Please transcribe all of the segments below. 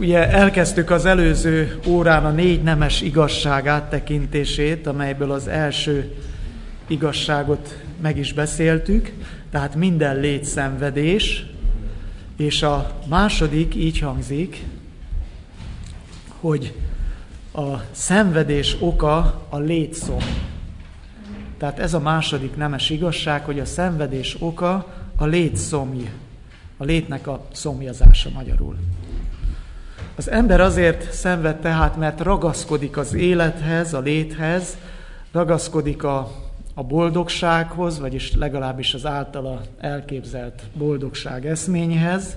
Ugye elkezdtük az előző órán a négy nemes igazság áttekintését, amelyből az első igazságot meg is beszéltük, tehát minden létszenvedés, és a második így hangzik, hogy a szenvedés oka a létszom. Tehát ez a második nemes igazság, hogy a szenvedés oka a létszomj, a létnek a szomjazása magyarul. Az ember azért szenved tehát, mert ragaszkodik az élethez, a léthez, ragaszkodik a, a boldogsághoz, vagyis legalábbis az általa elképzelt boldogság eszményhez.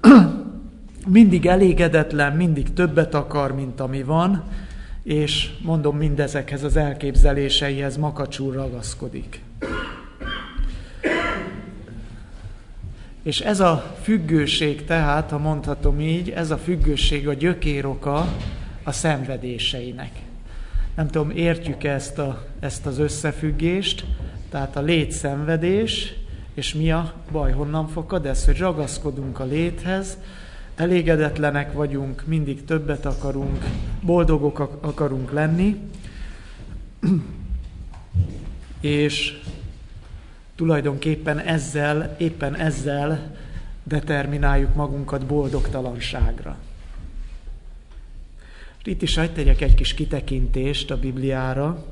mindig elégedetlen, mindig többet akar, mint ami van, és mondom, mindezekhez az elképzeléseihez makacsul ragaszkodik. És ez a függőség tehát, ha mondhatom így, ez a függőség a gyökéroka a szenvedéseinek. Nem tudom, értjük ezt, a, ezt az összefüggést, tehát a létszenvedés, és mi a baj, honnan fakad ez, hogy ragaszkodunk a léthez, elégedetlenek vagyunk, mindig többet akarunk, boldogok akarunk lenni, és tulajdonképpen ezzel, éppen ezzel determináljuk magunkat boldogtalanságra. Itt is hagyd tegyek egy kis kitekintést a Bibliára.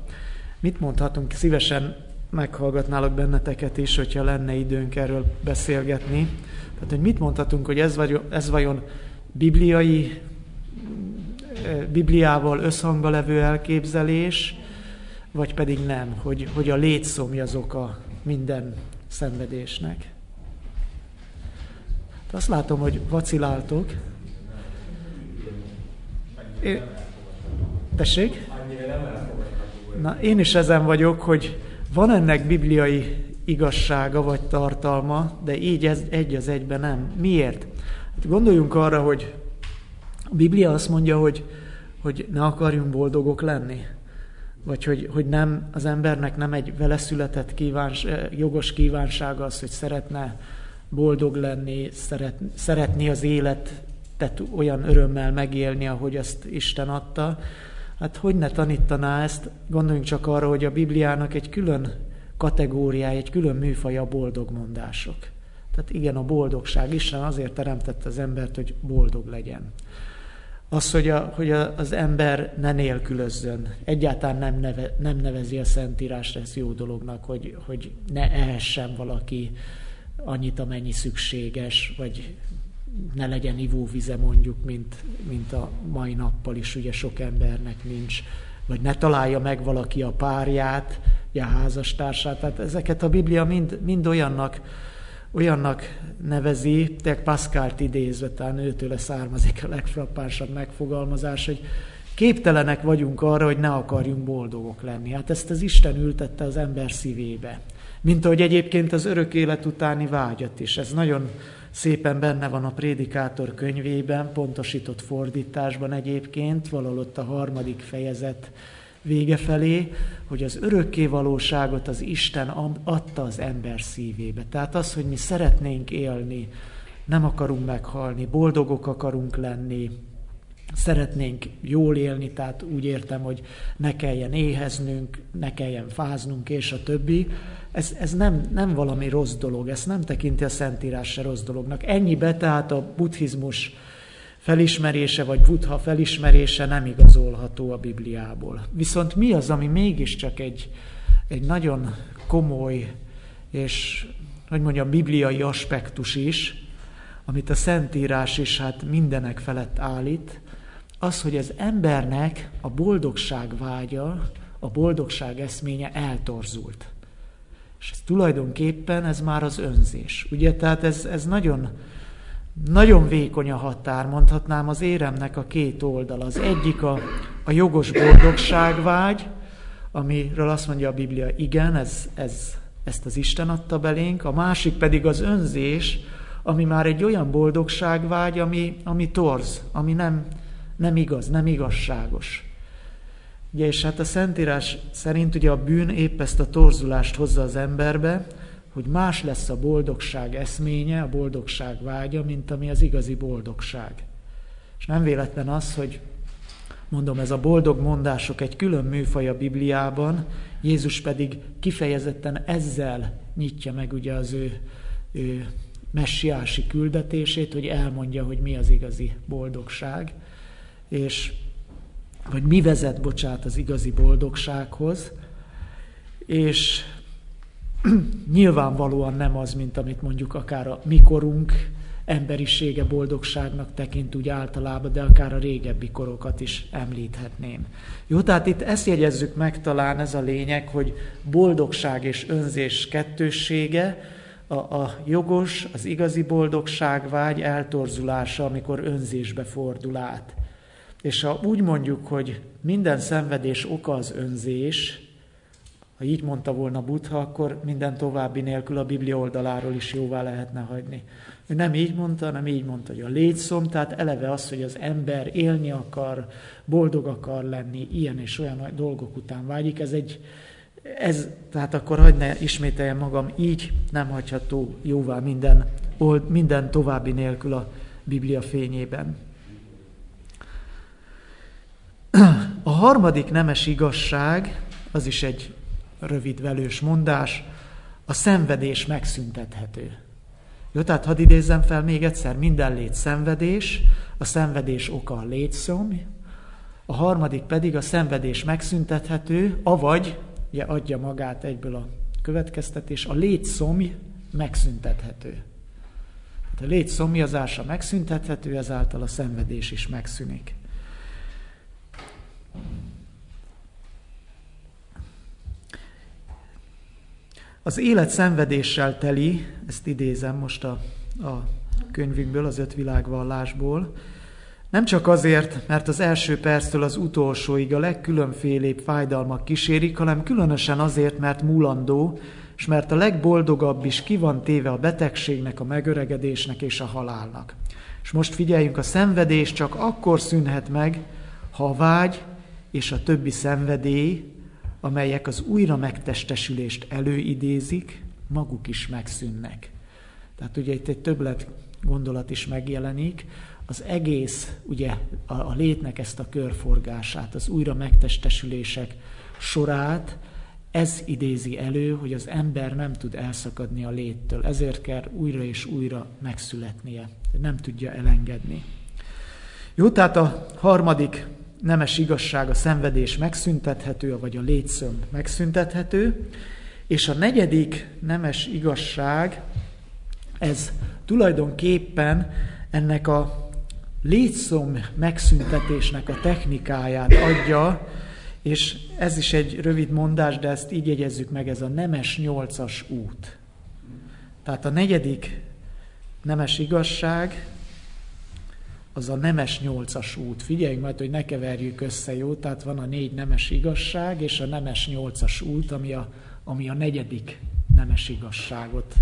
Mit mondhatunk? Szívesen meghallgatnálok benneteket is, hogyha lenne időnk erről beszélgetni. Tehát, hogy mit mondhatunk, hogy ez, vagy, ez vajon bibliai, Bibliával összhangba levő elképzelés, vagy pedig nem, hogy, hogy a létszomj az oka minden szenvedésnek. De azt látom, hogy vaciláltok. É... Tessék? Na, én is ezen vagyok, hogy van ennek bibliai igazsága vagy tartalma, de így ez egy az egyben nem. Miért? Hát gondoljunk arra, hogy a Biblia azt mondja, hogy, hogy ne akarjunk boldogok lenni vagy hogy, hogy nem, az embernek nem egy vele született kíváns, eh, jogos kívánsága az, hogy szeretne boldog lenni, szeret, szeretni az életet olyan örömmel megélni, ahogy azt Isten adta. Hát hogy ne tanítaná ezt? Gondoljunk csak arra, hogy a Bibliának egy külön kategóriája, egy külön műfaja a boldogmondások. Tehát igen, a boldogság. Isten azért teremtette az embert, hogy boldog legyen. Az, hogy, a, hogy a, az ember ne nélkülözzön. Egyáltalán nem, neve, nem nevezi a Szentírás ezt jó dolognak, hogy, hogy ne ehessen valaki annyit, amennyi szükséges, vagy ne legyen ivóvize mondjuk, mint, mint a mai nappal is ugye sok embernek nincs, vagy ne találja meg valaki a párját, a házastársát. Tehát ezeket a Biblia mind, mind olyannak olyannak nevezi, te Pascalt idézve, talán őtőle származik a legfrappánsabb megfogalmazás, hogy képtelenek vagyunk arra, hogy ne akarjunk boldogok lenni. Hát ezt az Isten ültette az ember szívébe. Mint ahogy egyébként az örök élet utáni vágyat is. Ez nagyon szépen benne van a prédikátor könyvében, pontosított fordításban egyébként, valahol ott a harmadik fejezet vége felé, hogy az örökké valóságot az Isten adta az ember szívébe. Tehát az, hogy mi szeretnénk élni, nem akarunk meghalni, boldogok akarunk lenni, szeretnénk jól élni, tehát úgy értem, hogy ne kelljen éheznünk, ne kelljen fáznunk, és a többi. Ez, ez nem, nem valami rossz dolog, ezt nem tekinti a Szentírás se rossz dolognak. Ennyibe tehát a buddhizmus felismerése vagy Buddha felismerése nem igazolható a Bibliából. Viszont mi az, ami mégiscsak egy, egy nagyon komoly és, hogy mondjam, bibliai aspektus is, amit a Szentírás is hát mindenek felett állít, az, hogy az embernek a boldogság vágya, a boldogság eszménye eltorzult. És ez tulajdonképpen ez már az önzés. Ugye, tehát ez, ez nagyon, nagyon vékony a határ, mondhatnám az éremnek a két oldal. Az egyik a, a jogos boldogságvágy, amiről azt mondja a Biblia, igen, ez, ez, ezt az Isten adta belénk, a másik pedig az önzés, ami már egy olyan boldogságvágy, ami, ami torz, ami nem, nem igaz, nem igazságos. Ugye, és hát a Szentírás szerint ugye a bűn épp ezt a torzulást hozza az emberbe, hogy más lesz a boldogság eszménye, a boldogság vágya, mint ami az igazi boldogság. És nem véletlen az, hogy mondom, ez a boldog mondások egy külön műfaj a Bibliában, Jézus pedig kifejezetten ezzel nyitja meg ugye az ő, ő messiási küldetését, hogy elmondja, hogy mi az igazi boldogság, és vagy mi vezet, bocsát, az igazi boldogsághoz, és nyilvánvalóan nem az, mint amit mondjuk akár a mikorunk emberisége boldogságnak tekint úgy általában, de akár a régebbi korokat is említhetném. Jó, tehát itt ezt jegyezzük meg talán, ez a lényeg, hogy boldogság és önzés kettőssége, a, a jogos, az igazi boldogság vágy eltorzulása, amikor önzésbe fordul át. És ha úgy mondjuk, hogy minden szenvedés oka az önzés, ha így mondta volna Buddha, akkor minden további nélkül a Biblia oldaláról is jóvá lehetne hagyni. Ő nem így mondta, hanem így mondta, hogy a létszom, tehát eleve az, hogy az ember élni akar, boldog akar lenni, ilyen és olyan dolgok után vágyik, ez egy, ez, tehát akkor hagyd ne ismételjem magam, így nem hagyható jóvá minden, minden további nélkül a Biblia fényében. A harmadik nemes igazság, az is egy rövid velős mondás, a szenvedés megszüntethető. Jó, tehát hadd idézzem fel még egyszer, minden lét szenvedés, a szenvedés oka a létszom, a harmadik pedig a szenvedés megszüntethető, avagy, ugye adja magát egyből a következtetés, a létszomj megszüntethető. Hát a létszomjazása megszüntethető, ezáltal a szenvedés is megszűnik. Az élet szenvedéssel teli, ezt idézem most a, a könyvünkből, az öt világvallásból, nem csak azért, mert az első perctől az utolsóig a legkülönfélébb fájdalmak kísérik, hanem különösen azért, mert múlandó, és mert a legboldogabb is ki van téve a betegségnek, a megöregedésnek és a halálnak. És most figyeljünk, a szenvedés csak akkor szűnhet meg, ha a vágy és a többi szenvedély amelyek az újra megtestesülést előidézik, maguk is megszűnnek. Tehát ugye itt egy többlet gondolat is megjelenik, az egész, ugye a, a létnek ezt a körforgását, az újra megtestesülések sorát, ez idézi elő, hogy az ember nem tud elszakadni a léttől, ezért kell újra és újra megszületnie, nem tudja elengedni. Jó, tehát a harmadik nemes igazság, a szenvedés megszüntethető, vagy a létszöm megszüntethető, és a negyedik nemes igazság, ez tulajdonképpen ennek a létszom megszüntetésnek a technikáját adja, és ez is egy rövid mondás, de ezt így jegyezzük meg, ez a nemes nyolcas út. Tehát a negyedik nemes igazság, az a nemes nyolcas út. Figyeljünk majd, hogy ne keverjük össze, jó? Tehát van a négy nemes igazság, és a nemes nyolcas út, ami a, ami a negyedik nemes igazságot,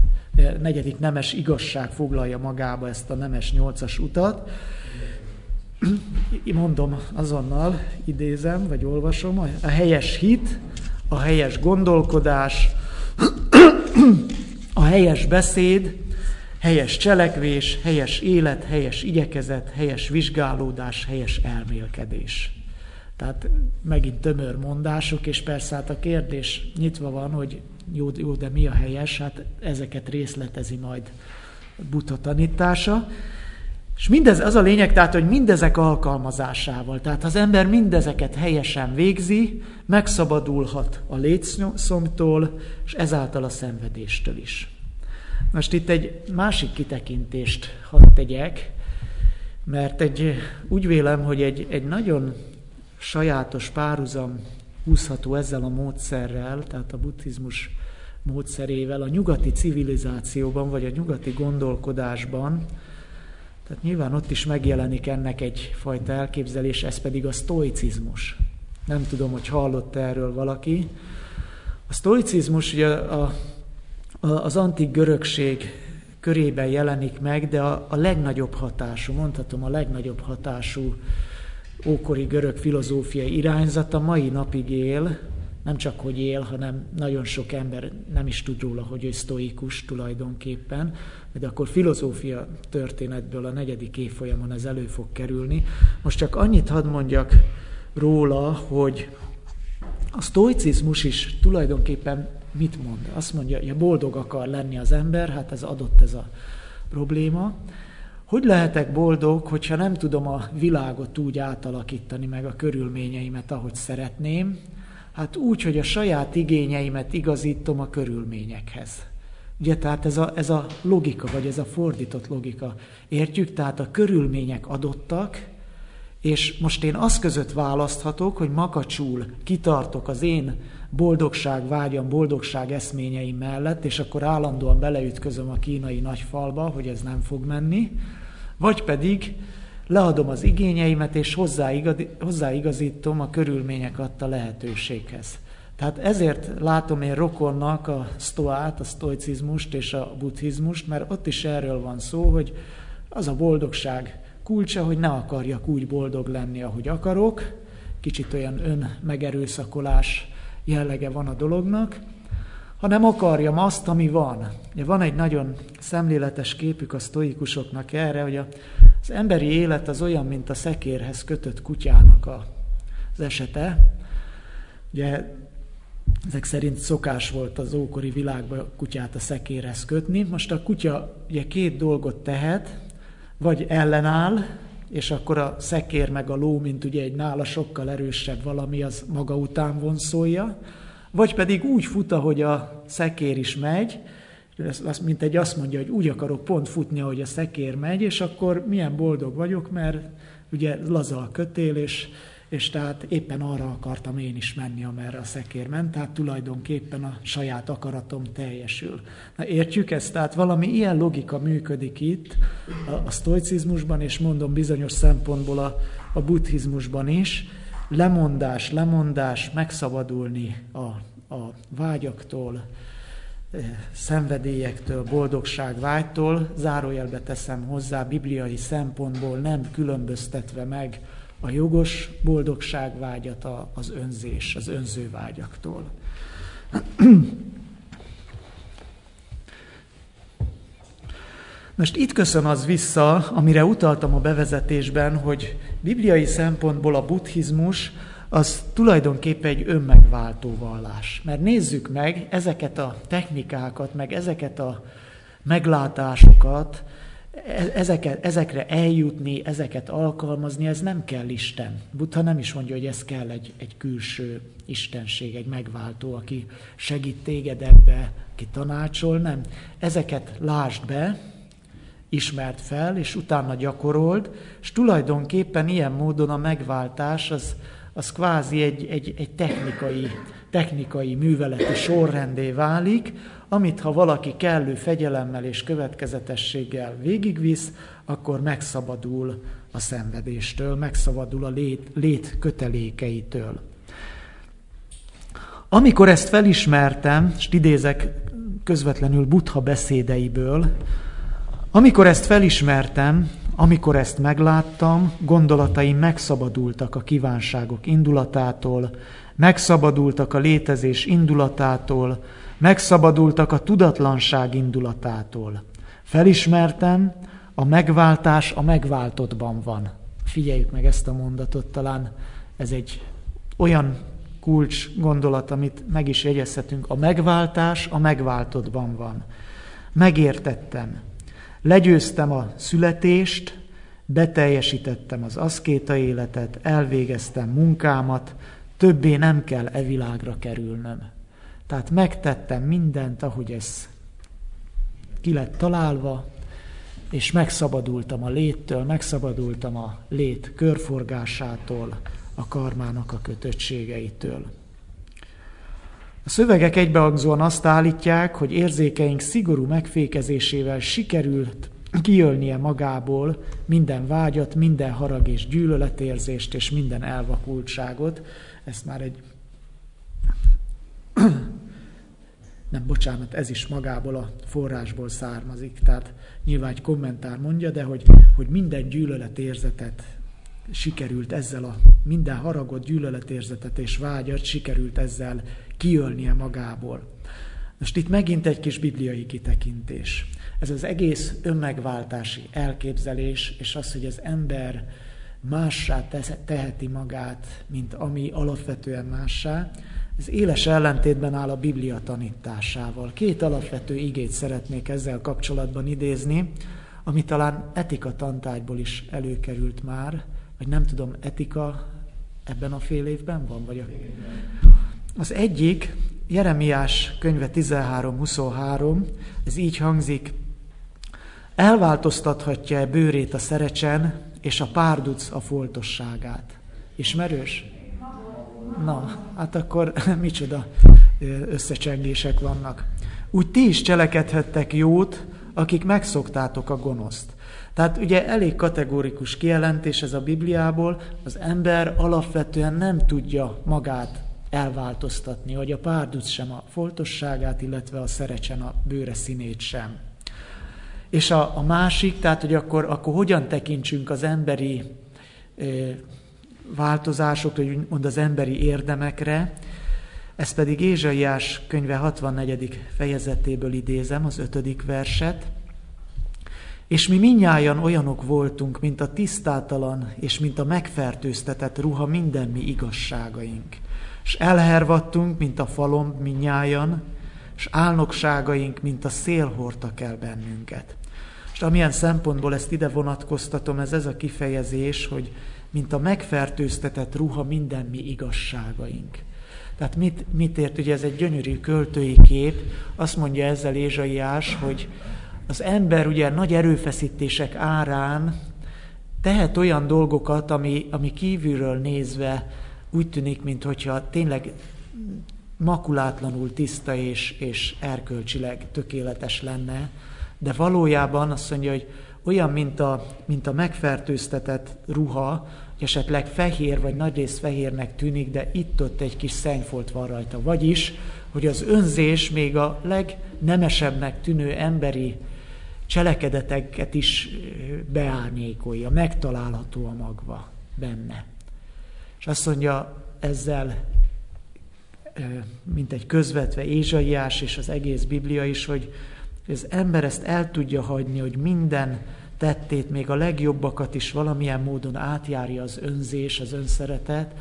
negyedik nemes igazság foglalja magába ezt a nemes nyolcas utat. Mondom azonnal, idézem, vagy olvasom, a helyes hit, a helyes gondolkodás, a helyes beszéd, helyes cselekvés, helyes élet, helyes igyekezet, helyes vizsgálódás, helyes elmélkedés. Tehát megint tömör mondások, és persze hát a kérdés nyitva van, hogy jó, jó, de mi a helyes? Hát ezeket részletezi majd Buddha tanítása. És mindez, az a lényeg, tehát, hogy mindezek alkalmazásával, tehát az ember mindezeket helyesen végzi, megszabadulhat a létszomtól, és ezáltal a szenvedéstől is. Most itt egy másik kitekintést hadd tegyek, mert egy, úgy vélem, hogy egy, egy nagyon sajátos párhuzam húzható ezzel a módszerrel, tehát a buddhizmus módszerével a nyugati civilizációban, vagy a nyugati gondolkodásban, tehát nyilván ott is megjelenik ennek egyfajta elképzelés, ez pedig a sztoicizmus. Nem tudom, hogy hallott erről valaki. A sztoicizmus ugye a az antik görögség körében jelenik meg, de a, a legnagyobb hatású, mondhatom a legnagyobb hatású ókori görög filozófiai irányzata mai napig él, nem csak hogy él, hanem nagyon sok ember nem is tud róla, hogy ő sztoikus tulajdonképpen, de akkor filozófia történetből a negyedik évfolyamon ez elő fog kerülni. Most csak annyit hadd mondjak róla, hogy a sztoicizmus is tulajdonképpen mit mond? Azt mondja, hogy boldog akar lenni az ember, hát ez adott ez a probléma. Hogy lehetek boldog, hogyha nem tudom a világot úgy átalakítani, meg a körülményeimet, ahogy szeretném? Hát úgy, hogy a saját igényeimet igazítom a körülményekhez. Ugye, tehát ez a, ez a logika, vagy ez a fordított logika. Értjük? Tehát a körülmények adottak, és most én azt között választhatok, hogy makacsul kitartok az én boldogság vágyam, boldogság eszményeim mellett, és akkor állandóan beleütközöm a kínai nagy falba, hogy ez nem fog menni, vagy pedig leadom az igényeimet, és hozzáigazítom a körülmények adta lehetőséghez. Tehát ezért látom én rokonnak a sztoát, a sztoicizmust és a buddhizmust, mert ott is erről van szó, hogy az a boldogság kulcsa, hogy ne akarjak úgy boldog lenni, ahogy akarok, kicsit olyan önmegerőszakolás jellege van a dolognak, hanem akarjam azt, ami van. Van egy nagyon szemléletes képük a sztoikusoknak erre, hogy az emberi élet az olyan, mint a szekérhez kötött kutyának az esete. Ugye ezek szerint szokás volt az ókori világban a kutyát a szekérhez kötni. Most a kutya ugye két dolgot tehet, vagy ellenáll, és akkor a szekér meg a ló, mint ugye egy nála sokkal erősebb valami, az maga után vonszolja, vagy pedig úgy fut, ahogy a szekér is megy, mint egy azt mondja, hogy úgy akarok pont futni, ahogy a szekér megy, és akkor milyen boldog vagyok, mert ugye laza a kötél, és és tehát éppen arra akartam én is menni, amerre a szekér ment, tehát tulajdonképpen a saját akaratom teljesül. Na értjük ezt? Tehát valami ilyen logika működik itt a, a sztoicizmusban, és mondom bizonyos szempontból a, a buddhizmusban is, lemondás, lemondás, megszabadulni a, a vágyaktól, eh, szenvedélyektől, boldogság vágytól, zárójelbe teszem hozzá, bibliai szempontból nem különböztetve meg a jogos boldogságvágyat az önzés, az önző vágyaktól. Most itt köszön az vissza, amire utaltam a bevezetésben, hogy bibliai szempontból a buddhizmus az tulajdonképpen egy önmegváltó vallás. Mert nézzük meg ezeket a technikákat, meg ezeket a meglátásokat, ezeket, ezekre eljutni, ezeket alkalmazni, ez nem kell Isten. Buddha nem is mondja, hogy ez kell egy, egy külső istenség, egy megváltó, aki segít téged ebbe, aki tanácsol, nem. Ezeket lásd be, ismert fel, és utána gyakorold, és tulajdonképpen ilyen módon a megváltás az, az kvázi egy, egy, egy technikai, technikai műveleti sorrendé válik, amit ha valaki kellő fegyelemmel és következetességgel végigvisz, akkor megszabadul a szenvedéstől, megszabadul a lét, lét kötelékeitől. Amikor ezt felismertem, és idézek közvetlenül Buddha beszédeiből, amikor ezt felismertem, amikor ezt megláttam, gondolataim megszabadultak a kívánságok indulatától, megszabadultak a létezés indulatától, megszabadultak a tudatlanság indulatától. Felismertem, a megváltás a megváltottban van. Figyeljük meg ezt a mondatot, talán ez egy olyan kulcs gondolat, amit meg is jegyezhetünk. A megváltás a megváltottban van. Megértettem. Legyőztem a születést, beteljesítettem az aszkéta életet, elvégeztem munkámat, többé nem kell e világra kerülnöm. Tehát megtettem mindent, ahogy ez ki lett találva, és megszabadultam a léttől, megszabadultam a lét körforgásától, a karmának a kötöttségeitől. A szövegek egybehangzóan azt állítják, hogy érzékeink szigorú megfékezésével sikerült kijölnie magából minden vágyat, minden harag és gyűlöletérzést és minden elvakultságot. Ezt már egy nem, bocsánat, ez is magából a forrásból származik. Tehát nyilván egy kommentár mondja, de hogy, hogy minden gyűlöletérzetet sikerült ezzel a minden haragot, gyűlöletérzetet és vágyat sikerült ezzel kiölnie magából. Most itt megint egy kis bibliai kitekintés. Ez az egész önmegváltási elképzelés, és az, hogy az ember mássá teheti magát, mint ami alapvetően mássá, ez éles ellentétben áll a Biblia tanításával. Két alapvető igét szeretnék ezzel kapcsolatban idézni, ami talán etika tantárgyból is előkerült már, vagy nem tudom, etika ebben a fél évben van? Vagy a... Az egyik, Jeremiás könyve 13-23, ez így hangzik, elváltoztathatja-e bőrét a szerecsen, és a párduc a foltosságát. Ismerős? Na, hát akkor micsoda összecsengések vannak. Úgy ti is cselekedhettek jót, akik megszoktátok a gonoszt. Tehát ugye elég kategórikus kijelentés ez a Bibliából, az ember alapvetően nem tudja magát elváltoztatni, hogy a párduc sem a foltosságát, illetve a szerecsen a bőre színét sem. És a, a másik, tehát hogy akkor, akkor hogyan tekintsünk az emberi változásokra, hogy mond az emberi érdemekre, ez pedig Ézsaiás könyve 64. fejezetéből idézem, az ötödik verset. És mi minnyáján olyanok voltunk, mint a tisztátalan és mint a megfertőztetett ruha minden mi igazságaink. És elhervadtunk, mint a falom minnyájan, és álnokságaink, mint a szél hordtak el bennünket. És amilyen szempontból ezt ide vonatkoztatom, ez ez a kifejezés, hogy mint a megfertőztetett ruha minden mi igazságaink. Tehát mit, mit ért? Ugye ez egy gyönyörű költői kép. Azt mondja ezzel Ézsaiás, hogy az ember ugye nagy erőfeszítések árán tehet olyan dolgokat, ami, ami kívülről nézve úgy tűnik, mintha tényleg makulátlanul tiszta és, és erkölcsileg tökéletes lenne, de valójában azt mondja, hogy olyan, mint a, mint a megfertőztetett ruha, esetleg fehér vagy nagyrészt fehérnek tűnik, de itt-ott egy kis szennyfolt van rajta. Vagyis, hogy az önzés még a legnemesebbnek tűnő emberi cselekedeteket is beárnyékolja, megtalálható a magva benne. És azt mondja ezzel, mint egy közvetve Ézsaiás és az egész Biblia is, hogy az ember ezt el tudja hagyni, hogy minden tettét, még a legjobbakat is valamilyen módon átjárja az önzés, az önszeretet,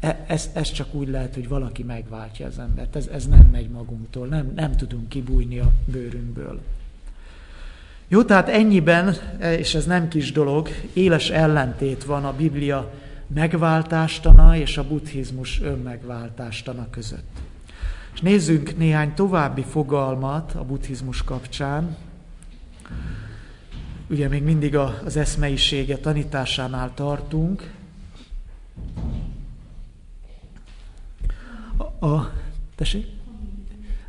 e, ez, ez csak úgy lehet, hogy valaki megváltja az embert. Ez, ez nem megy magunktól, nem, nem tudunk kibújni a bőrünkből. Jó, tehát ennyiben, és ez nem kis dolog, éles ellentét van a Biblia megváltástana és a buddhizmus önmegváltástana között. És nézzünk néhány további fogalmat a buddhizmus kapcsán. Ugye még mindig az eszmeisége tanításánál tartunk. A, a tessék?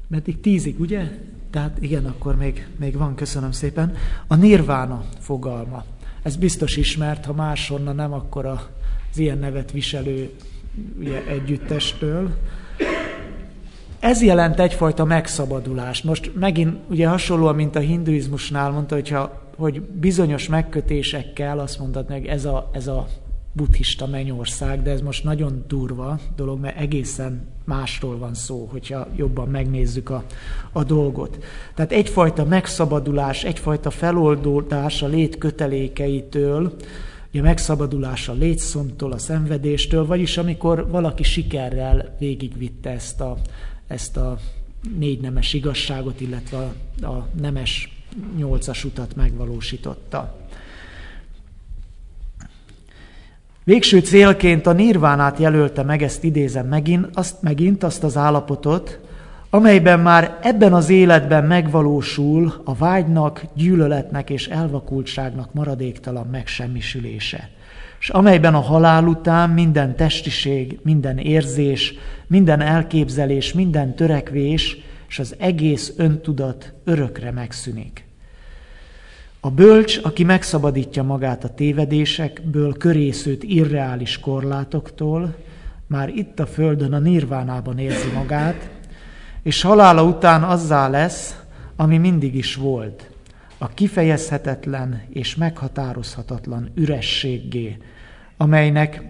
Meddig tízig, ugye? Tehát igen, akkor még, még van, köszönöm szépen. A nirvána fogalma. Ez biztos ismert, ha máshonnan nem, akkor az ilyen nevet viselő ugye, együttestől. Ez jelent egyfajta megszabadulást. Most megint ugye hasonlóan, mint a hinduizmusnál mondta, hogyha, hogy bizonyos megkötésekkel azt mondhatni, hogy ez a, ez a buddhista mennyország, de ez most nagyon durva dolog, mert egészen másról van szó, hogyha jobban megnézzük a, a dolgot. Tehát egyfajta megszabadulás, egyfajta feloldódás a lét kötelékeitől, ugye megszabadulás a létszomtól, a szenvedéstől, vagyis amikor valaki sikerrel végigvitte ezt a, ezt a négy nemes igazságot, illetve a, a nemes nyolcas utat megvalósította. Végső célként a nirvánát jelölte meg, ezt idézem megint, azt, megint azt az állapotot, amelyben már ebben az életben megvalósul a vágynak, gyűlöletnek és elvakultságnak maradéktalan megsemmisülése és amelyben a halál után minden testiség, minden érzés, minden elképzelés, minden törekvés és az egész öntudat örökre megszűnik. A bölcs, aki megszabadítja magát a tévedésekből, körészőt irreális korlátoktól, már itt a földön a nirvánában érzi magát, és halála után azzá lesz, ami mindig is volt, a kifejezhetetlen és meghatározhatatlan ürességgé, amelynek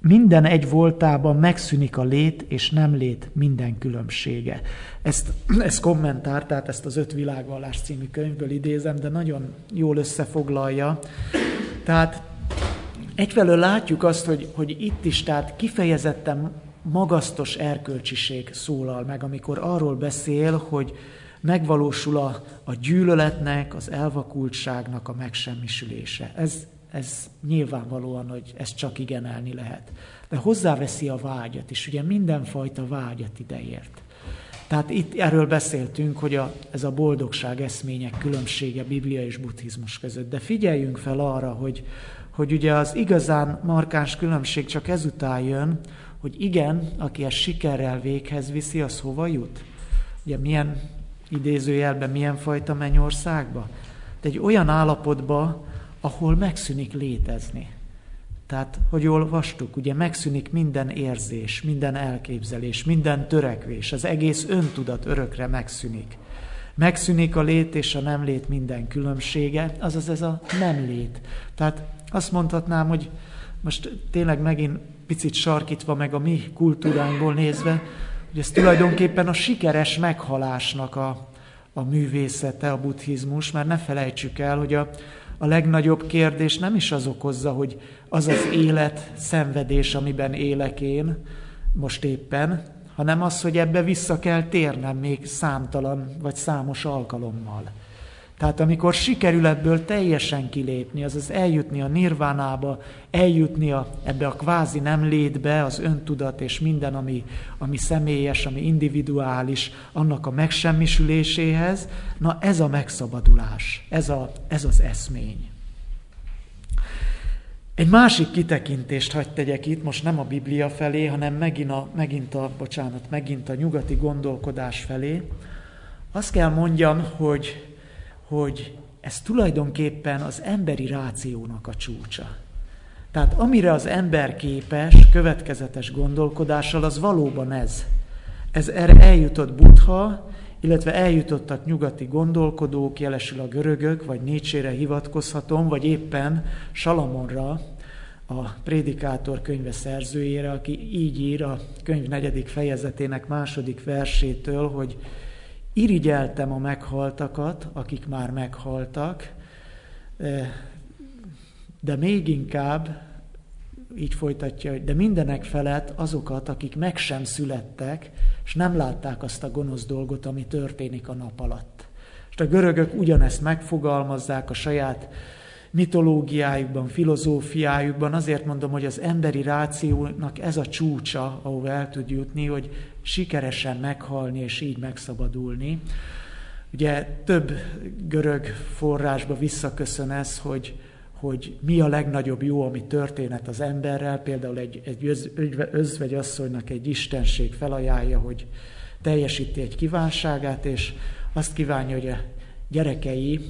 minden egy voltában megszűnik a lét és nem lét minden különbsége. Ezt, ezt kommentár, tehát ezt az Öt világvallás című könyvből idézem, de nagyon jól összefoglalja. Tehát egyfelől látjuk azt, hogy, hogy itt is, tehát kifejezetten magasztos erkölcsiség szólal meg, amikor arról beszél, hogy megvalósul a, a gyűlöletnek, az elvakultságnak a megsemmisülése. Ez, ez nyilvánvalóan, hogy ezt csak igenelni lehet. De hozzáveszi a vágyat is, ugye mindenfajta vágyat ideért. Tehát itt erről beszéltünk, hogy a, ez a boldogság eszmények különbsége Biblia és buddhizmus között. De figyeljünk fel arra, hogy, hogy ugye az igazán markáns különbség csak ezután jön, hogy igen, aki ezt sikerrel véghez viszi, az hova jut? Ugye milyen idézőjelben, milyen fajta mennyországba? De egy olyan állapotba, ahol megszűnik létezni. Tehát, hogy olvastuk, ugye megszűnik minden érzés, minden elképzelés, minden törekvés, az egész öntudat örökre megszűnik. Megszűnik a lét és a nem lét minden különbsége, azaz ez a nem lét. Tehát azt mondhatnám, hogy most tényleg megint picit sarkítva meg a mi kultúránkból nézve, hogy ez tulajdonképpen a sikeres meghalásnak a, a művészete, a buddhizmus, mert ne felejtsük el, hogy a, a legnagyobb kérdés nem is az okozza, hogy az az élet, szenvedés, amiben élek én most éppen, hanem az, hogy ebbe vissza kell térnem még számtalan vagy számos alkalommal. Tehát amikor sikerül ebből teljesen kilépni, azaz eljutni a nirvánába, eljutni a, ebbe a kvázi nem létbe, az öntudat és minden, ami, ami személyes, ami individuális, annak a megsemmisüléséhez, na ez a megszabadulás, ez, a, ez az eszmény. Egy másik kitekintést hagy tegyek itt, most nem a Biblia felé, hanem megint a, megint a, bocsánat, megint a nyugati gondolkodás felé. Azt kell mondjam, hogy hogy ez tulajdonképpen az emberi rációnak a csúcsa. Tehát amire az ember képes, következetes gondolkodással, az valóban ez. Ez erre eljutott Buddha, illetve eljutottak nyugati gondolkodók, jelesül a görögök, vagy Nietzsére hivatkozhatom, vagy éppen Salamonra, a prédikátor könyve szerzőjére, aki így ír a könyv negyedik fejezetének második versétől, hogy irigyeltem a meghaltakat, akik már meghaltak, de még inkább, így folytatja, hogy de mindenek felett azokat, akik meg sem születtek, és nem látták azt a gonosz dolgot, ami történik a nap alatt. És a görögök ugyanezt megfogalmazzák a saját mitológiájukban, filozófiájukban. Azért mondom, hogy az emberi rációnak ez a csúcsa, ahol el tud jutni, hogy sikeresen meghalni és így megszabadulni. Ugye több görög forrásba visszaköszön ez, hogy, hogy mi a legnagyobb jó, ami történet az emberrel. Például egy, egy öz, özvegyasszonynak egy istenség felajánlja, hogy teljesíti egy kívánságát, és azt kívánja, hogy a gyerekei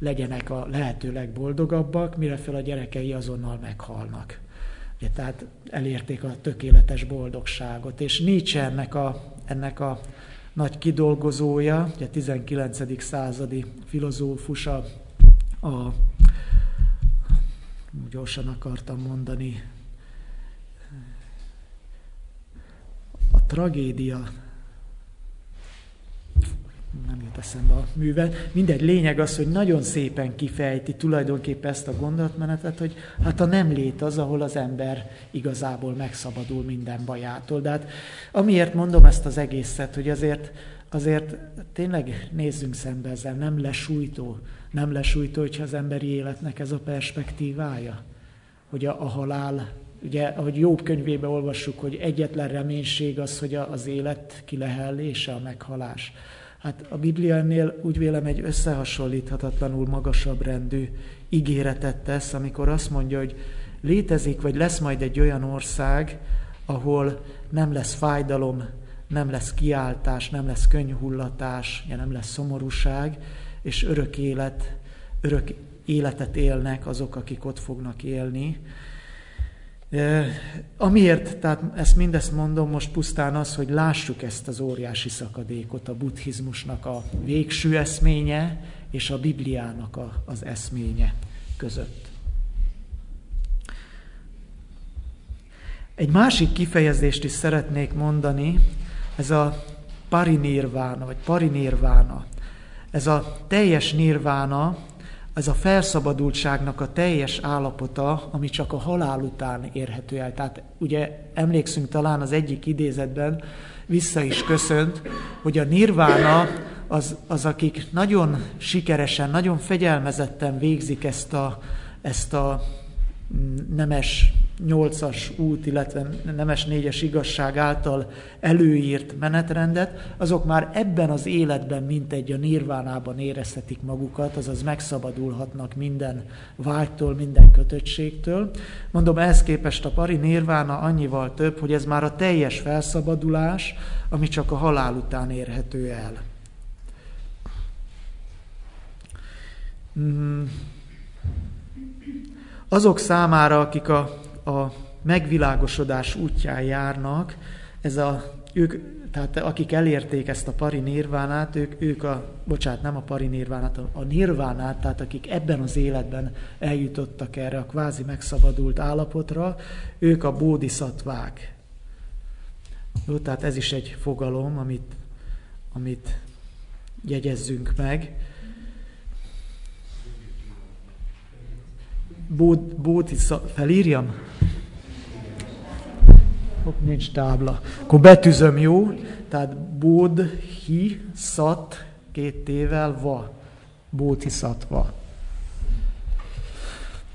legyenek a lehető legboldogabbak, mire fel a gyerekei azonnal meghalnak. Ugye, tehát elérték a tökéletes boldogságot. És Nietzsche ennek a, ennek a nagy kidolgozója, ugye 19. századi filozófusa, a, gyorsan akartam mondani, a tragédia nem jut eszembe a műve. Mindegy, lényeg az, hogy nagyon szépen kifejti tulajdonképpen ezt a gondolatmenetet, hogy hát a nem lét az, ahol az ember igazából megszabadul minden bajától. De hát amiért mondom ezt az egészet, hogy azért, azért tényleg nézzünk szembe ezzel, nem lesújtó, nem lesújtó, hogyha az emberi életnek ez a perspektívája, hogy a, a halál ugye, ahogy Jobb könyvében olvassuk, hogy egyetlen reménység az, hogy az élet kilehellése, a meghalás. Hát a Biblia ennél úgy vélem egy összehasonlíthatatlanul magasabb rendű ígéretet tesz, amikor azt mondja, hogy létezik, vagy lesz majd egy olyan ország, ahol nem lesz fájdalom, nem lesz kiáltás, nem lesz könyhullatás, nem lesz szomorúság, és örök élet, örök életet élnek azok, akik ott fognak élni. Amiért, tehát ezt mindezt mondom most pusztán az, hogy lássuk ezt az óriási szakadékot a buddhizmusnak a végső eszménye és a Bibliának a, az eszménye között. Egy másik kifejezést is szeretnék mondani, ez a parinirvána, vagy parinirvána. Ez a teljes nirvána, ez a felszabadultságnak a teljes állapota, ami csak a halál után érhető el. Tehát ugye emlékszünk talán az egyik idézetben, vissza is köszönt, hogy a nirvána az, az akik nagyon sikeresen, nagyon fegyelmezetten végzik ezt a, ezt a nemes nyolcas út, illetve nemes négyes igazság által előírt menetrendet, azok már ebben az életben, mint egy a nirvánában érezhetik magukat, azaz megszabadulhatnak minden vágytól, minden kötöttségtől. Mondom, ehhez képest a pari nirvána annyival több, hogy ez már a teljes felszabadulás, ami csak a halál után érhető el. Mm. Azok számára, akik a, a megvilágosodás útján járnak, ez a, ők, tehát akik elérték ezt a pari nirvánát, ők, ők a, bocsánat, nem a pari nirvánát, a, nirvánát, tehát akik ebben az életben eljutottak erre a kvázi megszabadult állapotra, ők a bódiszattvák. Jó, tehát ez is egy fogalom, amit, amit jegyezzünk meg. Bód, bóti felírjam? Hopp, nincs tábla. Akkor betűzöm, jó? Tehát bód, hi, szat, két tével, va. va.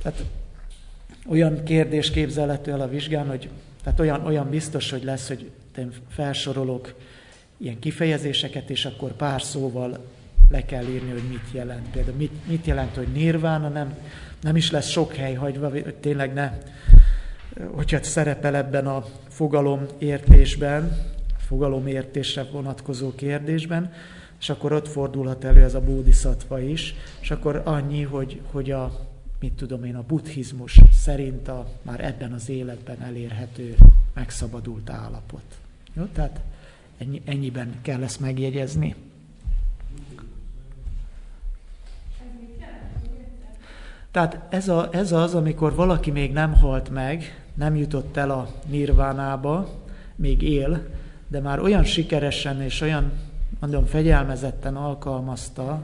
Tehát olyan kérdés képzelhető el a vizsgán, hogy tehát olyan, olyan biztos, hogy lesz, hogy én felsorolok ilyen kifejezéseket, és akkor pár szóval le kell írni, hogy mit jelent. Például mit, mit jelent, hogy nirvána, nem, nem is lesz sok hely hagyva, hogy tényleg ne, hogyha szerepel ebben a fogalom értésben, fogalom értésre vonatkozó kérdésben, és akkor ott fordulhat elő ez a bódiszatva is, és akkor annyi, hogy, hogy a, mit tudom én, a buddhizmus szerint a már ebben az életben elérhető, megszabadult állapot. Jó? Tehát ennyi, ennyiben kell ezt megjegyezni. Tehát ez, a, ez az, amikor valaki még nem halt meg, nem jutott el a nirvánába, még él, de már olyan sikeresen és olyan, mondom, fegyelmezetten alkalmazta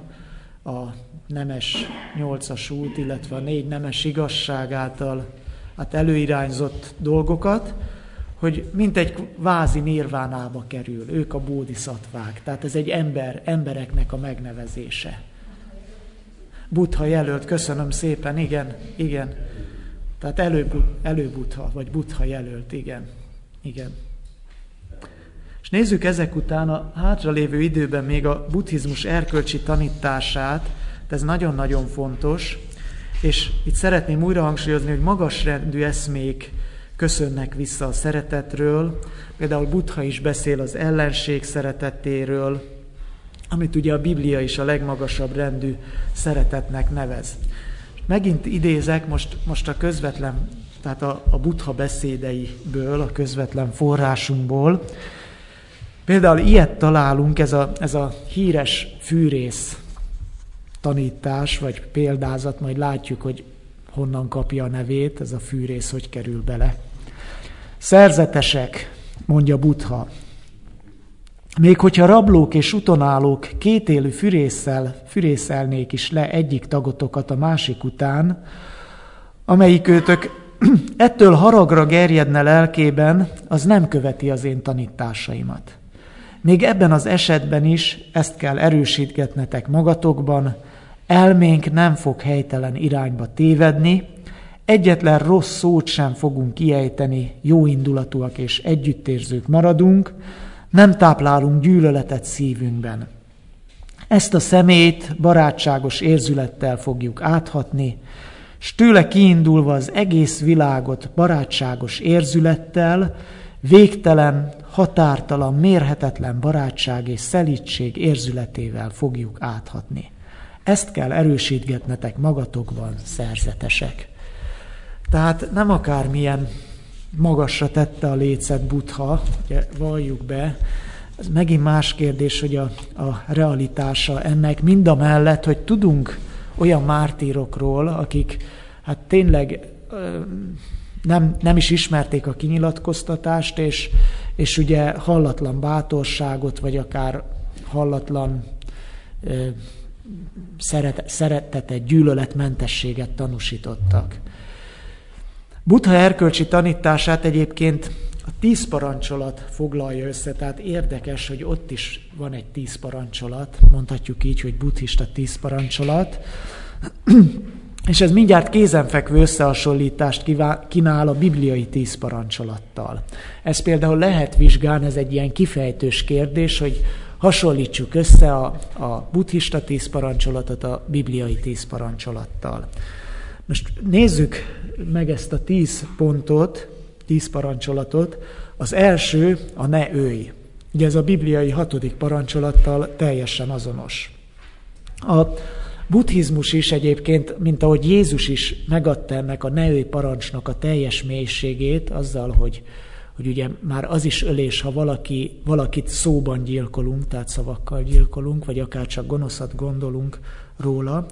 a nemes nyolcas út, illetve a négy nemes igazság által hát előirányzott dolgokat, hogy mint egy vázi nirvánába kerül, ők a bódiszattvák. Tehát ez egy ember, embereknek a megnevezése. Butha jelölt, köszönöm szépen, igen, igen. Tehát elő, előbutha, vagy butha jelölt, igen, igen. És nézzük ezek után a hátralévő időben még a buddhizmus erkölcsi tanítását, ez nagyon-nagyon fontos, és itt szeretném újra hangsúlyozni, hogy magasrendű eszmék köszönnek vissza a szeretetről, például Buddha is beszél az ellenség szeretetéről, amit ugye a Biblia is a legmagasabb rendű szeretetnek nevez. Megint idézek most, most a közvetlen, tehát a, a buddha beszédeiből, a közvetlen forrásunkból. Például ilyet találunk, ez a, ez a híres fűrész tanítás, vagy példázat, majd látjuk, hogy honnan kapja a nevét, ez a fűrész hogy kerül bele. Szerzetesek, mondja Buddha, még hogyha rablók és utonálók kétélű fűrészsel, fűrészelnék is le egyik tagotokat a másik után, amelyik őtök ettől haragra gerjedne lelkében, az nem követi az én tanításaimat. Még ebben az esetben is ezt kell erősítgetnetek magatokban, elménk nem fog helytelen irányba tévedni, egyetlen rossz szót sem fogunk kiejteni, jó indulatúak és együttérzők maradunk, nem táplálunk gyűlöletet szívünkben. Ezt a szemét barátságos érzülettel fogjuk áthatni, s tőle kiindulva az egész világot barátságos érzülettel, végtelen, határtalan, mérhetetlen barátság és szelítség érzületével fogjuk áthatni. Ezt kell erősítgetnetek magatokban, szerzetesek. Tehát nem akármilyen magasra tette a lécet Buddha, ugye valljuk be, ez megint más kérdés, hogy a, a realitása ennek mind a mellett, hogy tudunk olyan mártírokról, akik hát tényleg nem, nem is ismerték a kinyilatkoztatást, és, és ugye hallatlan bátorságot, vagy akár hallatlan szeret, szeretetet, gyűlöletmentességet tanúsítottak. Buddha erkölcsi tanítását egyébként a tíz parancsolat foglalja össze, tehát érdekes, hogy ott is van egy tíz parancsolat, mondhatjuk így, hogy buddhista tíz parancsolat, és ez mindjárt kézenfekvő összehasonlítást kínál a bibliai tíz parancsolattal. Ez például lehet vizsgálni, ez egy ilyen kifejtős kérdés, hogy hasonlítsuk össze a, a buddhista tíz parancsolatot a bibliai tíz parancsolattal. Most nézzük meg ezt a tíz pontot, tíz parancsolatot. Az első a ne őj. Ugye ez a bibliai hatodik parancsolattal teljesen azonos. A buddhizmus is egyébként, mint ahogy Jézus is megadta ennek a ne őj parancsnak a teljes mélységét, azzal, hogy, hogy ugye már az is ölés, ha valaki, valakit szóban gyilkolunk, tehát szavakkal gyilkolunk, vagy akár csak gonoszat gondolunk róla,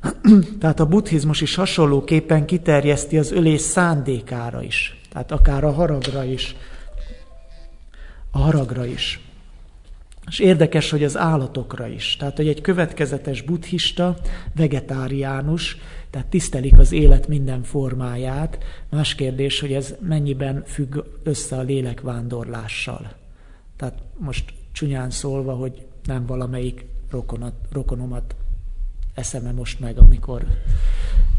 Tehát a buddhizmus is hasonlóképpen kiterjeszti az ölés szándékára is. Tehát akár a haragra is. A haragra is. És érdekes, hogy az állatokra is. Tehát, hogy egy következetes buddhista, vegetáriánus, tehát tisztelik az élet minden formáját. Más kérdés, hogy ez mennyiben függ össze a lélekvándorlással. Tehát most csúnyán szólva, hogy nem valamelyik rokonat, rokonomat eszeme most meg, amikor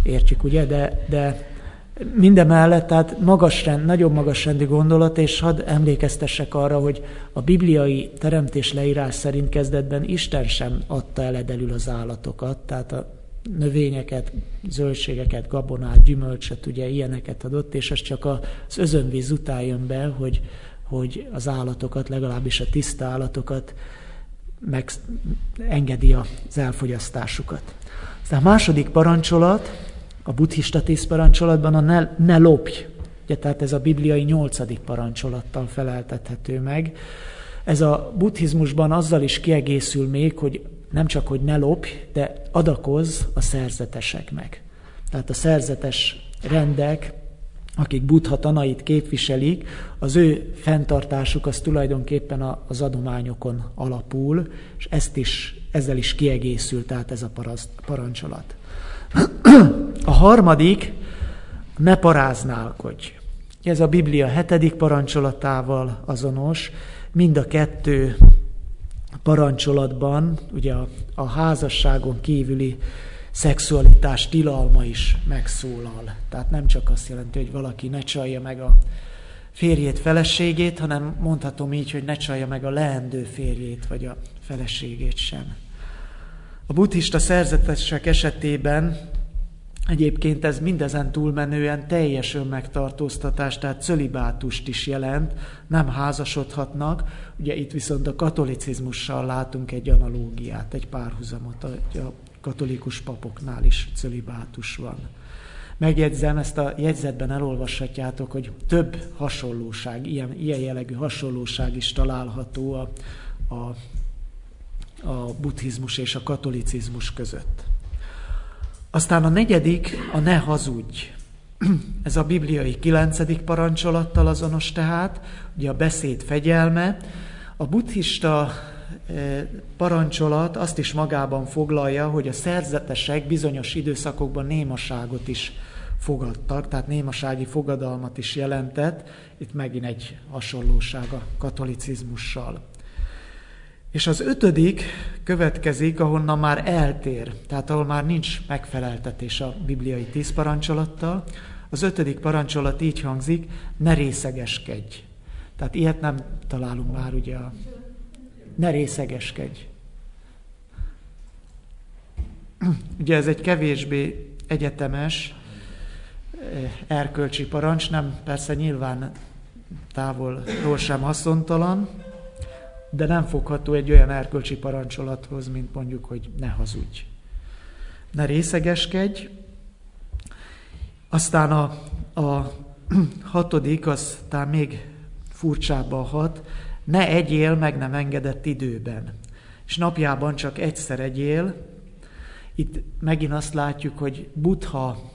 értjük, ugye, de, de mindemellett, tehát magas rend, nagyon magas rendi gondolat, és hadd emlékeztessek arra, hogy a bibliai teremtés leírás szerint kezdetben Isten sem adta eledelül az állatokat, tehát a növényeket, zöldségeket, gabonát, gyümölcsöt, ugye ilyeneket adott, és ez csak az özönvíz után jön be, hogy, hogy az állatokat, legalábbis a tiszta állatokat megengedi az elfogyasztásukat. Aztán a második parancsolat, a buddhista tíz parancsolatban a ne, ne lopj, ugye, tehát ez a bibliai nyolcadik parancsolattal feleltethető meg. Ez a buddhizmusban azzal is kiegészül még, hogy nem csak, hogy ne lopj, de adakoz a szerzeteseknek. Tehát a szerzetes rendek, akik Buddha tanait képviselik, az ő fenntartásuk az tulajdonképpen az adományokon alapul, és ezt is, ezzel is kiegészül, tehát ez a parancsolat. A harmadik, ne paráználkodj. Ez a Biblia hetedik parancsolatával azonos, mind a kettő parancsolatban, ugye a, a házasságon kívüli szexualitás tilalma is megszólal. Tehát nem csak azt jelenti, hogy valaki ne csalja meg a férjét, feleségét, hanem mondhatom így, hogy ne csalja meg a leendő férjét, vagy a feleségét sem. A buddhista szerzetesek esetében egyébként ez mindezen túlmenően teljes önmegtartóztatás, tehát cölibátust is jelent, nem házasodhatnak. Ugye itt viszont a katolicizmussal látunk egy analógiát, egy párhuzamot a katolikus papoknál is cölibátus van. Megjegyzem, ezt a jegyzetben elolvashatjátok, hogy több hasonlóság, ilyen, ilyen jellegű hasonlóság is található a, a, a buddhizmus és a katolicizmus között. Aztán a negyedik, a ne hazudj. Ez a bibliai kilencedik parancsolattal azonos tehát, ugye a beszéd fegyelme. A buddhista parancsolat azt is magában foglalja, hogy a szerzetesek bizonyos időszakokban némaságot is fogadtak, tehát némasági fogadalmat is jelentett, itt megint egy hasonlóság a katolicizmussal. És az ötödik következik, ahonnan már eltér, tehát ahol már nincs megfeleltetés a bibliai tíz parancsolattal. Az ötödik parancsolat így hangzik, ne részegeskedj. Tehát ilyet nem találunk már ugye a ne részegeskedj. Ugye ez egy kevésbé egyetemes eh, erkölcsi parancs, nem persze nyilván távolról sem haszontalan, de nem fogható egy olyan erkölcsi parancsolathoz, mint mondjuk, hogy ne hazudj. Ne részegeskedj. Aztán a, a hatodik, aztán még furcsábban hat, ne egyél meg nem engedett időben. És napjában csak egyszer egyél. Itt megint azt látjuk, hogy Buddha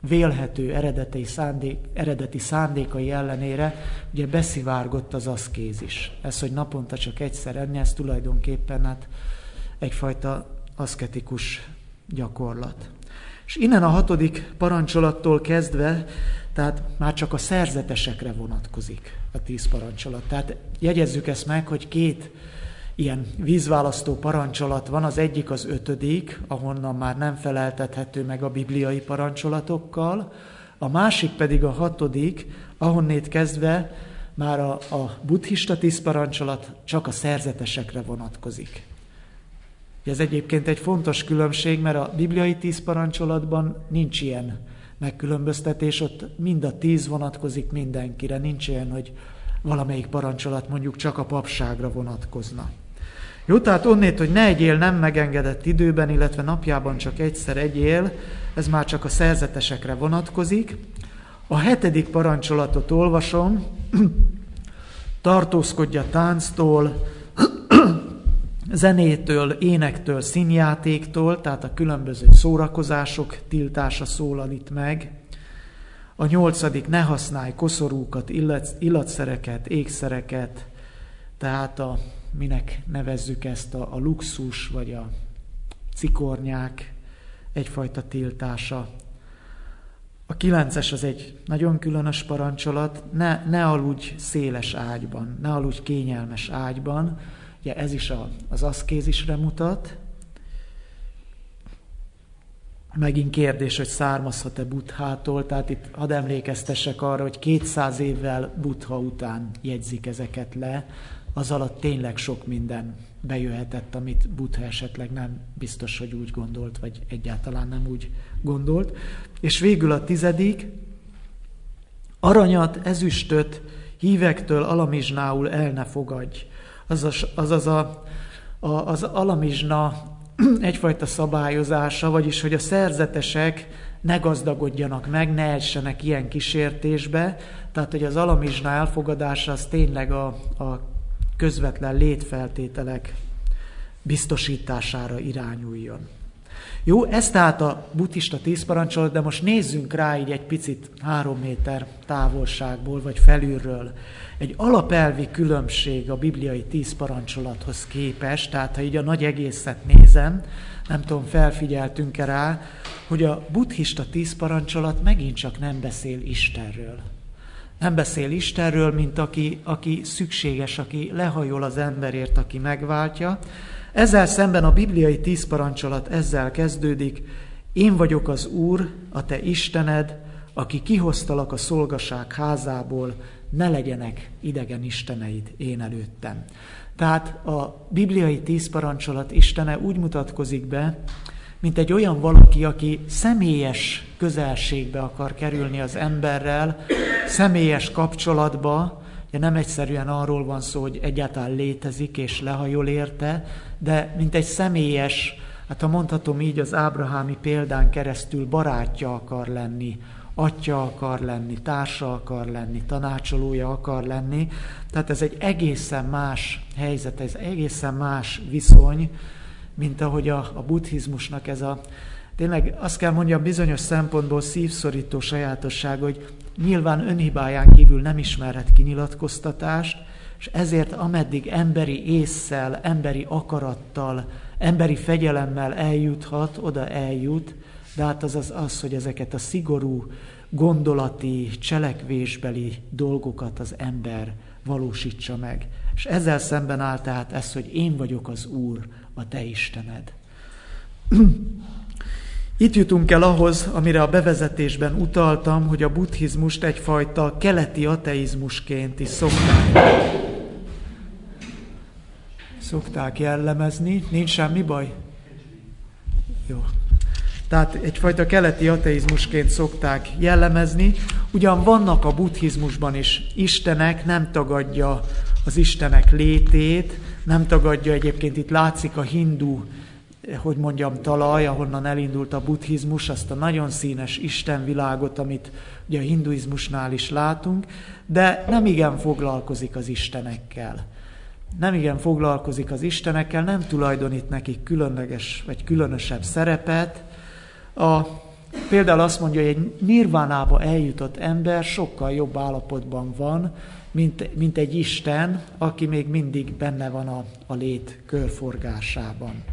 vélhető eredeti, szándék, eredeti szándékai ellenére ugye beszivárgott az aszkézis. Ez, hogy naponta csak egyszer enni, ez tulajdonképpen hát egyfajta aszketikus gyakorlat. És innen a hatodik parancsolattól kezdve, tehát már csak a szerzetesekre vonatkozik a tíz parancsolat. Tehát jegyezzük ezt meg, hogy két ilyen vízválasztó parancsolat van. Az egyik az ötödik, ahonnan már nem feleltethető meg a bibliai parancsolatokkal, a másik pedig a hatodik, ahonnét kezdve már a, a buddhista tíz parancsolat csak a szerzetesekre vonatkozik. Ez egyébként egy fontos különbség, mert a bibliai tíz parancsolatban nincs ilyen megkülönböztetés, ott mind a tíz vonatkozik mindenkire, nincs ilyen, hogy valamelyik parancsolat mondjuk csak a papságra vonatkozna. Jó, tehát onnét, hogy ne egyél nem megengedett időben, illetve napjában csak egyszer egyél, ez már csak a szerzetesekre vonatkozik. A hetedik parancsolatot olvasom, tartózkodja tánctól, zenétől, énektől, színjátéktól, tehát a különböző szórakozások tiltása szólal itt meg. A nyolcadik, ne használj koszorúkat, illat, illatszereket, ékszereket, tehát a, minek nevezzük ezt, a, a luxus vagy a cikornyák egyfajta tiltása. A kilences az egy nagyon különös parancsolat, ne, ne aludj széles ágyban, ne aludj kényelmes ágyban, Ugye ez is az aszkézisre mutat. Megint kérdés, hogy származhat-e Buddhától, tehát itt hadd emlékeztessek arra, hogy 200 évvel Buddha után jegyzik ezeket le, az alatt tényleg sok minden bejöhetett, amit Buddha esetleg nem biztos, hogy úgy gondolt, vagy egyáltalán nem úgy gondolt. És végül a tizedik, aranyat, ezüstöt hívektől alamizsnául el ne fogadj azaz, azaz a, a, az alamizsna egyfajta szabályozása, vagyis hogy a szerzetesek ne gazdagodjanak meg, ne essenek ilyen kísértésbe, tehát hogy az alamizsna elfogadása az tényleg a, a közvetlen létfeltételek biztosítására irányuljon. Jó, ez tehát a buddhista tíz parancsolat, de most nézzünk rá így egy picit három méter távolságból, vagy felülről. Egy alapelvi különbség a bibliai tíz parancsolathoz képest, tehát ha így a nagy egészet nézem, nem tudom, felfigyeltünk-e rá, hogy a buddhista tíz parancsolat megint csak nem beszél Istenről. Nem beszél Istenről, mint aki, aki szükséges, aki lehajol az emberért, aki megváltja, ezzel szemben a bibliai tíz parancsolat ezzel kezdődik, én vagyok az Úr, a te Istened, aki kihoztalak a szolgaság házából, ne legyenek idegen isteneid én előttem. Tehát a bibliai tíz parancsolat Istene úgy mutatkozik be, mint egy olyan valaki, aki személyes közelségbe akar kerülni az emberrel, személyes kapcsolatba, nem egyszerűen arról van szó, hogy egyáltalán létezik és lehajol érte, de mint egy személyes, hát ha mondhatom így, az ábrahámi példán keresztül barátja akar lenni, atya akar lenni, társa akar lenni, tanácsolója akar lenni. Tehát ez egy egészen más helyzet, ez egészen más viszony, mint ahogy a, a buddhizmusnak ez a tényleg azt kell mondjam bizonyos szempontból szívszorító sajátosság, hogy nyilván önhibáján kívül nem ismerhet kinyilatkoztatást, és ezért ameddig emberi észszel, emberi akarattal, emberi fegyelemmel eljuthat, oda eljut, de hát az az, az hogy ezeket a szigorú, gondolati, cselekvésbeli dolgokat az ember valósítsa meg. És ezzel szemben áll tehát ez, hogy én vagyok az Úr, a te Istened. Itt jutunk el ahhoz, amire a bevezetésben utaltam, hogy a buddhizmust egyfajta keleti ateizmusként is szokták, szokták jellemezni. Nincs semmi baj? Jó. Tehát egyfajta keleti ateizmusként szokták jellemezni. Ugyan vannak a buddhizmusban is istenek, nem tagadja az istenek létét, nem tagadja egyébként, itt látszik a hindu hogy mondjam, talaj, ahonnan elindult a buddhizmus, azt a nagyon színes istenvilágot, amit ugye a hinduizmusnál is látunk, de nem igen foglalkozik az istenekkel. Nem igen foglalkozik az istenekkel, nem tulajdonít nekik különleges vagy különösebb szerepet. A például azt mondja, hogy egy nirvánába eljutott ember sokkal jobb állapotban van, mint, mint egy Isten, aki még mindig benne van a, a lét körforgásában.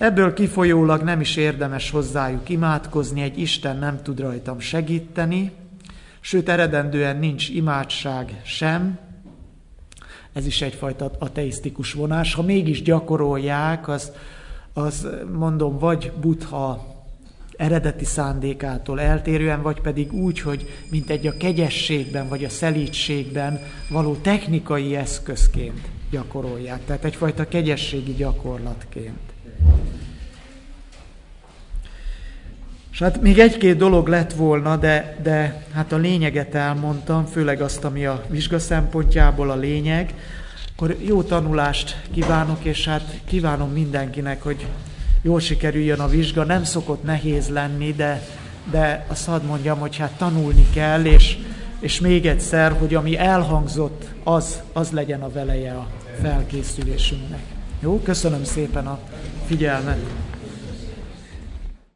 Ebből kifolyólag nem is érdemes hozzájuk imádkozni, egy Isten nem tud rajtam segíteni, sőt eredendően nincs imádság sem, ez is egyfajta ateisztikus vonás. Ha mégis gyakorolják, az, az mondom, vagy Buddha eredeti szándékától eltérően, vagy pedig úgy, hogy mint egy a kegyességben, vagy a szelítségben való technikai eszközként gyakorolják. Tehát egyfajta kegyességi gyakorlatként. És hát még egy-két dolog lett volna, de, de hát a lényeget elmondtam, főleg azt, ami a vizsga szempontjából a lényeg. Akkor jó tanulást kívánok, és hát kívánom mindenkinek, hogy jól sikerüljön a vizsga. Nem szokott nehéz lenni, de, de azt hadd mondjam, hogy hát tanulni kell, és, és még egyszer, hogy ami elhangzott, az, az legyen a veleje a felkészülésünknek. Jó, köszönöm szépen a figyelmet.